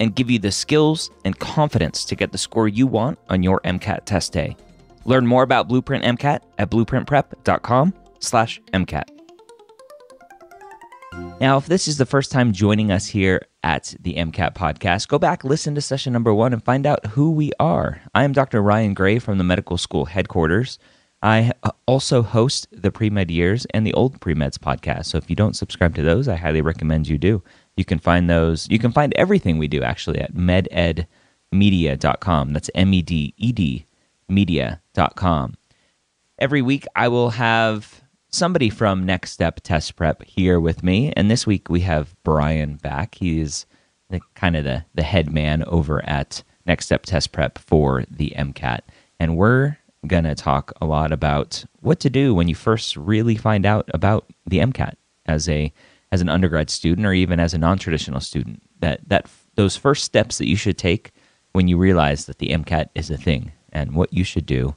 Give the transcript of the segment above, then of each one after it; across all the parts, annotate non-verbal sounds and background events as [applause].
and give you the skills and confidence to get the score you want on your MCAT test day. Learn more about Blueprint MCAT at blueprintprep.com/mcat. Now, if this is the first time joining us here at the MCAT podcast, go back, listen to session number one, and find out who we are. I am Dr. Ryan Gray from the medical school headquarters. I also host the Pre Med Years and the Old Pre Meds podcast. So if you don't subscribe to those, I highly recommend you do. You can find those, you can find everything we do actually at mededmedia.com. That's M E D E D media.com. Every week I will have somebody from Next Step Test Prep here with me. And this week we have Bryan back. He's the, kind of the, the head man over at Next Step Test Prep for the MCAT. And we're going to talk a lot about what to do when you first really find out about the MCAT as a as an undergrad student or even as a non-traditional student that that those first steps that you should take when you realize that the MCAT is a thing and what you should do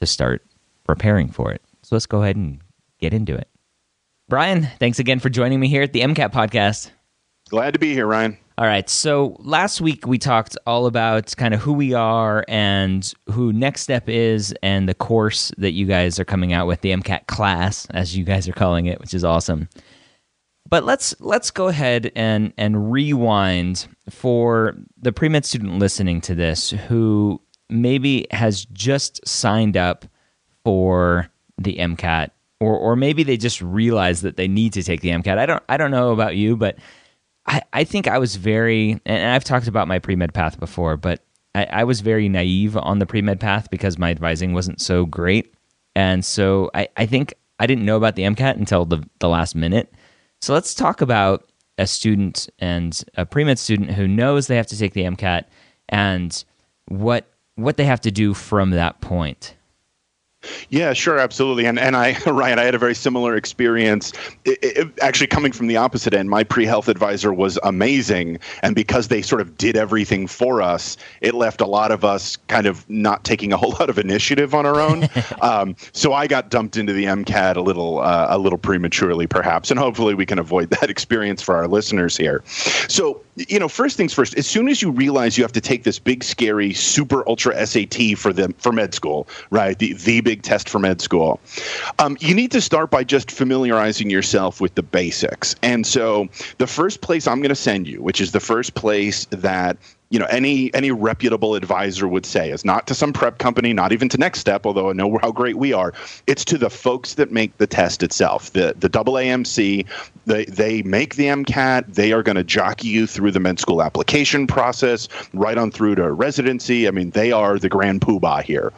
to start preparing for it. So let's go ahead and get into it. Bryan, thanks again for joining me here at the MCAT podcast. Glad to be here, Ryan. All right. So last week we talked all about kind of who we are and who Next Step is and the course that you guys are coming out with, the MCAT class, as you guys are calling it, which is awesome. But let's let's go ahead and and rewind for the pre-med student listening to this who maybe has just signed up for the MCAT or or maybe they just realize that they need to take the MCAT. I don't I don't know about you, but I, I think I was very and I've talked about my pre-med path before, but I, I was very naive on the pre-med path because my advising wasn't so great. And so I, I think I didn't know about the MCAT until the, the last minute. So let's talk about a student and a pre med student who knows they have to take the MCAT and what what they have to do from that point. Yeah, sure, absolutely. And and I, [laughs] Ryan, I had a very similar experience. It, it, actually, coming from the opposite end, my pre-health advisor was amazing, and because they sort of did everything for us, it left a lot of us kind of not taking a whole [laughs] lot of initiative on our own. [laughs] um, so I got dumped into the MCAT a little uh, a little prematurely, perhaps, and hopefully we can avoid that experience for our listeners here. So you know, first things first. As soon as you realize you have to take this big, scary, super ultra SAT for the for med school, right? The the big test for med school. Um, you need to start by just familiarizing yourself with the basics. And so, the first place I'm going to send you, which is the first place that you know any any reputable advisor would say is not to some prep company not even to next step although i know how great we are. It's to the folks that make the test itself the the double amc they they make the mcat they are going to jockey you through the med school application process right on through to residency. I mean they are the grand poobah here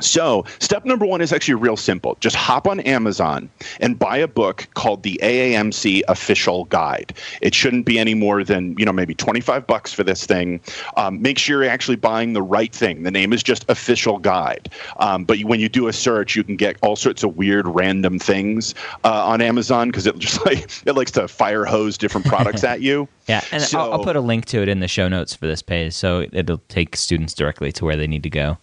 so, step number one is actually real simple. Just hop on Amazon and buy a book called the AAMC Official Guide. It shouldn't be any more than, you know, maybe 25 bucks for this thing. Um, make sure you're actually buying the right thing. The name is just Official Guide. Um, but when you do a search, you can get all sorts of weird, random things uh, on Amazon because it [laughs] just like it likes to fire hose different products [laughs] at you. Yeah, and so, I'll, I'll put a link to it in the show notes for this page, so it'll take students directly to where they need to go.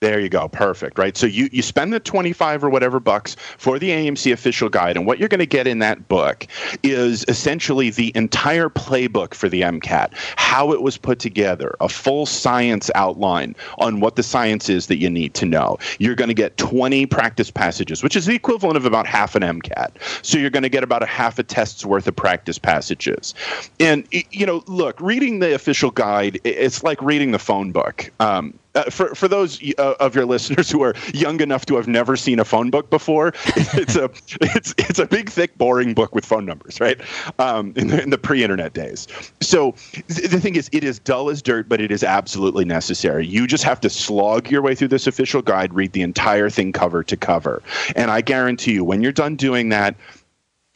There you go. Perfect. Right. So you, you spend the 25 or whatever bucks for the AMC official guide. And what you're going to get in that book is essentially the entire playbook for the MCAT, how it was put together, a full science outline on what the science is that you need to know. You're going to get 20 practice passages, which is the equivalent of about half an MCAT. So you're going to get about a half a test's worth of practice passages. And, you know, look, reading the official guide, it's like reading the phone book. Um, uh, for for those uh, of your listeners who are young enough to have never seen a phone book before, [laughs] it's a it's it's a big, thick, boring book with phone numbers, right? Um, in the, in the pre-internet days. So th- the thing is, it is dull as dirt, but it is absolutely necessary. You just have to slog your way through this official guide, read the entire thing cover to cover, and I guarantee you, when you're done doing that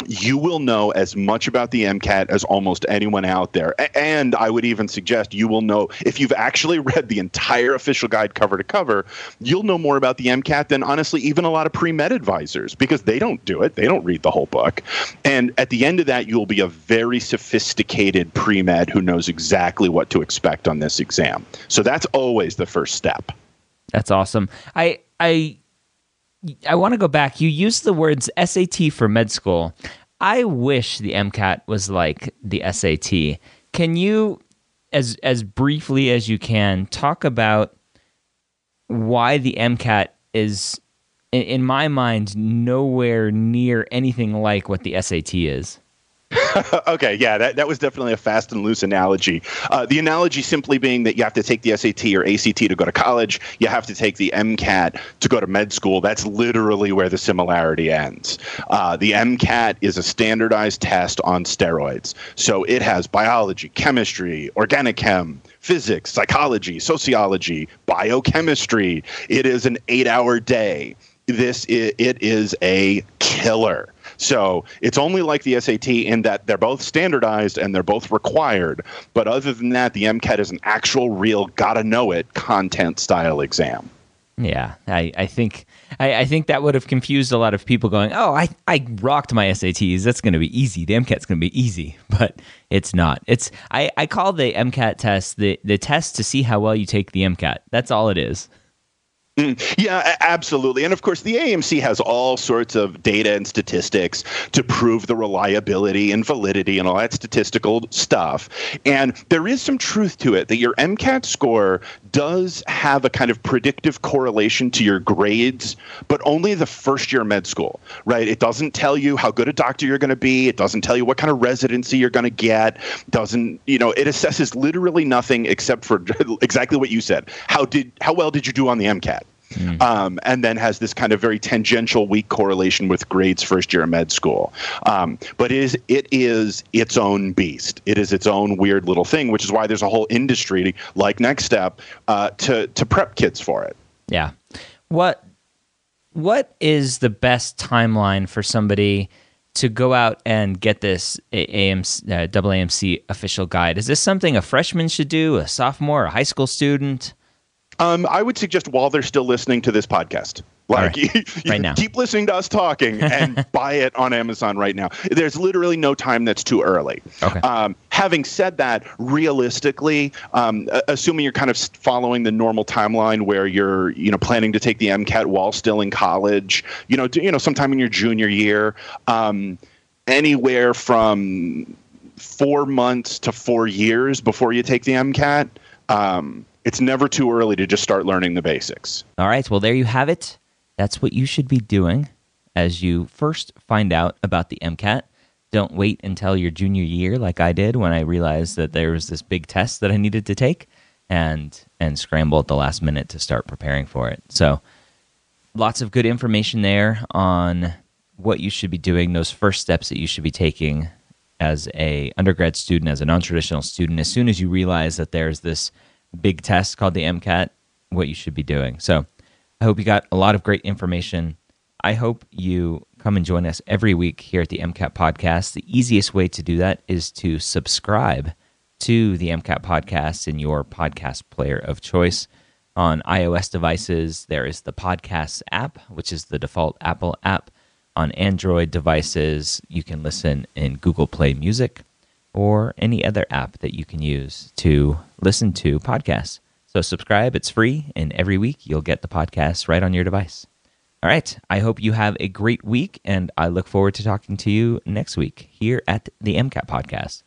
you will know as much about the MCAT as almost anyone out there. And I would even suggest you will know, if you've actually [laughs] read the entire official guide cover to cover, you'll know more about the MCAT than honestly even a lot of pre med advisors because they don't do it. They don't read the whole book. And at the end of that, you'll be a very sophisticated pre med who knows exactly what to expect on this exam. So that's always the first step. That's awesome. I, I, I want to go back. You used the words SAT for med school. I wish the MCAT was like the SAT. Can you, as as briefly as you can, talk about why the MCAT is, in, in my mind, nowhere near anything like what the SAT is? [laughs] okay, yeah, that, that was definitely a fast and loose analogy. Uh, the analogy simply being that you have to take the SAT or ACT to go to college, you have to take the MCAT to go to med school. That's literally where the similarity ends. Uh, the MCAT is a standardized test on steroids. So it has biology, chemistry, organic chem, physics, psychology, sociology, biochemistry. It is an eight hour day. This it is a killer. So it's only like the SAT in that they're both standardized and they're both required. But other than that, the MCAT is an actual, real, gotta know it content style exam. Yeah, I, I think I, I, think that would have confused a lot of people going, Oh, I, I rocked my SATs. That's gonna be easy. The MCAT's gonna be easy. [laughs] But it's not. It's I, I call the MCAT test the, the test to see how well you take the MCAT. That's all it is. Mm, yeah, absolutely. And of course, the AMC has all sorts of data and statistics to prove the reliability and validity and all that statistical stuff. And there is some truth to it that your MCAT score does have a kind of predictive correlation to your grades, but only the first year med school, right? It doesn't tell you how good a doctor you're going to be. It doesn't tell you what kind of residency you're going to get. Doesn't, you know, it assesses literally nothing except for [laughs] exactly what you said. How did how well did you do on the MCAT? Mm. Um, and then has this kind of very tangential weak correlation with grades first year of med school. Um, but it is it is its own beast. It is its own weird little thing, which is why there's a whole industry like Next Step uh, to to prep kids for it. Yeah. What what is the best timeline for somebody? to go out and get this AMC, uh, AMC official guide? Is this something a freshman should do, a sophomore, a high school student? Um, I would suggest while they're still listening to this podcast. Like right. [laughs] right now. keep listening to us talking [laughs] and buy it on Amazon right now. There's literally no time that's too early. Okay. Um, having said that, realistically, um, assuming you're kind of following the normal timeline where you're, you know, planning to take the MCAT while still in college, you know, you know, sometime in your junior year, um, anywhere from four months to four years before you take the MCAT. It's never too early to just start learning the basics. All right. Well, there you have it. That's what you should be doing as you first find out about the MCAT. Don't wait until your junior year like I did when I realized that there was this big test that I needed to take and and scramble at the last minute to start preparing for it. So, lots of good information there on what you should be doing, those first steps that you should be taking as a undergrad student, as a non-traditional student as soon as you realize that there's this big test called the MCAT, what you should be doing. So I hope you got a lot of great information. I hope you come and join us every week here at the MCAT podcast. The easiest way to do that is to subscribe to the MCAT podcast in your podcast player of choice. On iOS devices, there is the Podcasts app, which is the default Apple app. On Android devices, you can listen in Google Play Music or any other app that you can use to listen to podcasts. So subscribe, it's free, and every week you'll get the podcast right on your device. All right, I hope you have a great week, and I look forward to talking to you next week here at the MCAT Podcast.